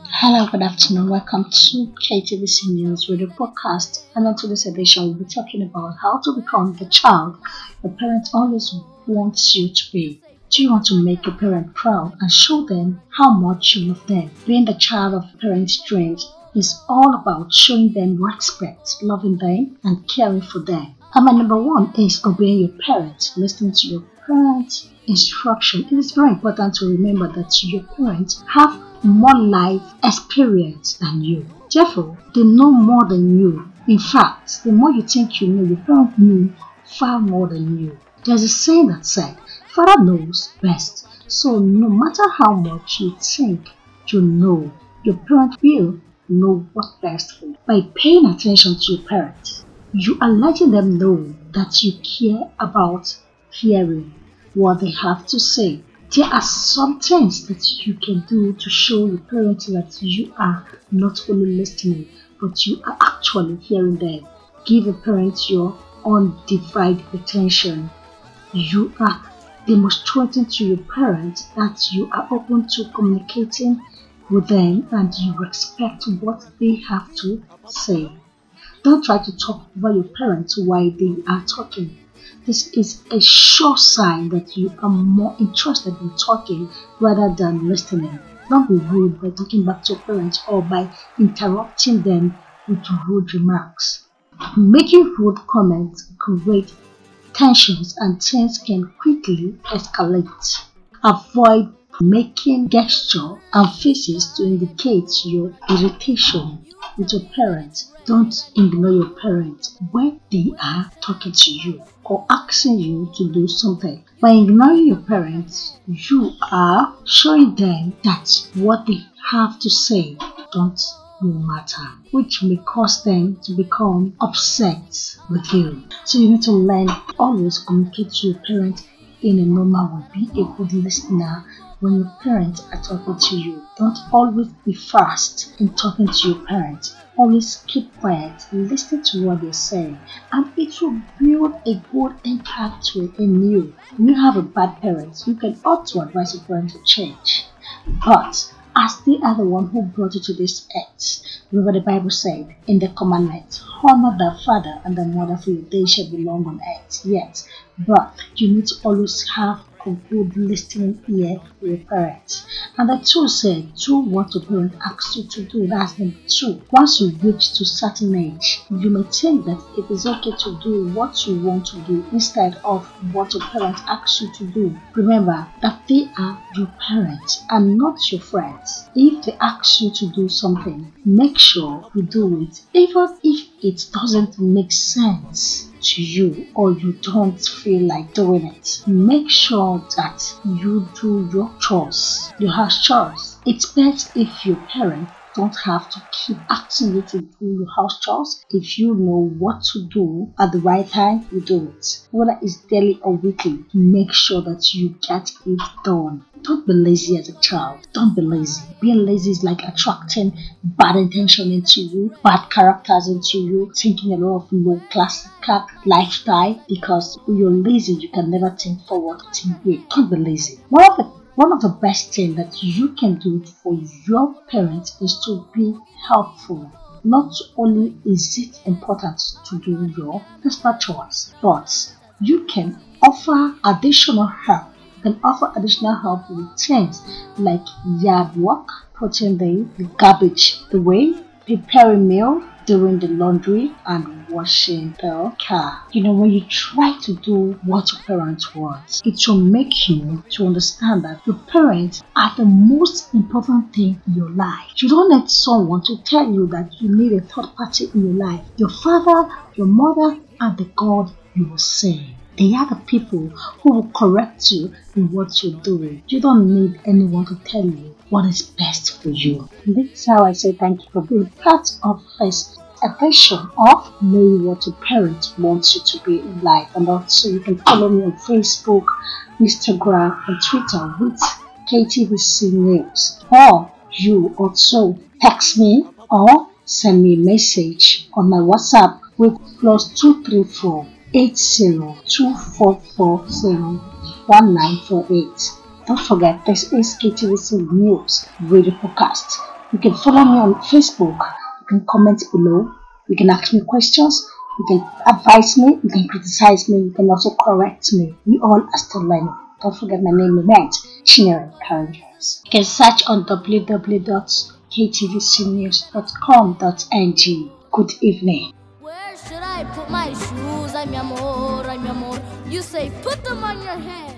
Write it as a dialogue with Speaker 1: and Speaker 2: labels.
Speaker 1: Hello, good afternoon. Welcome to KTVC News Radio Podcast. And on today's edition, we'll be talking about how to become the child your parents always wants you to be. Do you want to make your parent proud and show them how much you love them? Being the child of parents' dreams is all about showing them respect, loving them, and caring for them. And my number one is obeying your parents, listening to your parents' instruction. It is very important to remember that your parents have more life experience than you. Therefore, they know more than you. In fact, the more you think you know, your parents know far more than you. There's a saying that said, Father knows best. So no matter how much you think you know, your parent will know what's best for you. By paying attention to your parents, you are letting them know that you care about hearing what they have to say. There are some things that you can do to show your parents that you are not only listening, but you are actually hearing them. Give your parents your undivided attention. You are demonstrating to your parents that you are open to communicating with them and you respect what they have to say. Don't try to talk over your parents while they are talking. This is a sure sign that you are more interested in talking rather than listening. Don't be rude by talking back to your parents or by interrupting them with rude remarks. Making rude comments create tensions and things can quickly escalate. Avoid making gestures and faces to indicate your irritation with your parents. Don't ignore your parents when they are talking to you or asking you to do something. By ignoring your parents, you are showing them that what they have to say don't matter, which may cause them to become upset with you. So you need to learn always communicate to your parents in a normal way. Be a good listener when your parents are talking to you. Don't always be fast in talking to your parents. Always keep quiet, listen to what they say, and it will build a good impact in you. When you have a bad parent, you can to advise your parent to change. But as they are the one who brought you to this earth. Remember the Bible said in the commandment, honor the father and the mother for your days shall belong on earth. Yes, but you need to always have a good listening ear for your parents. And the two said, do what your parent asks you to do. That's number two. Once you reach to certain age, you may think that it is okay to do what you want to do instead of what your parents ask you to do. Remember that they are your parents and not your friends. If they ask you to do something, make sure you do it, even if it doesn't make sense to you or you don't feel like doing it, make sure that you do your chores, your house chores. It's best if your parents don't have to keep asking you to do your house chores. If you know what to do at the right time, you do it. Whether it's daily or weekly, make sure that you get it done. Don't be lazy as a child. Don't be lazy. Being lazy is like attracting bad intention into you, bad characters into you, thinking a lot of low class lifestyle because when you're lazy, you can never think forward, think big. Don't be lazy. One of the one of the best things that you can do for your parents is to be helpful. Not only is it important to do your personal chores, but you can offer additional help. Offer additional help with things like yard work, putting the, the garbage away, preparing meal, doing the laundry and washing the car. You know, when you try to do what your parents want, it will make you to understand that your parents are the most important thing in your life. You don't need someone to tell you that you need a third party in your life. Your father, your mother, and the God you will serve. They are the people who will correct you in what you're doing. You don't need anyone to tell you what is best for you. this is how I say thank you for being part of this edition of Know What Your Parents wants You to Be in Life. And also you can follow me on Facebook, Instagram, and Twitter with KTVC News. Or you also text me or send me a message on my WhatsApp with plus 234 1948. Don't forget, this is KTVC News Radio Podcast. You can follow me on Facebook. You can comment below. You can ask me questions. You can advise me. You can criticize me. You can also correct me. We all are still learning. Don't forget my name remains Chinere Carriers. You can search on www.ktvcnews.com.ng. Good evening.
Speaker 2: Where should I put my shoes? I'm amor, I'm amor. You say put them on your head.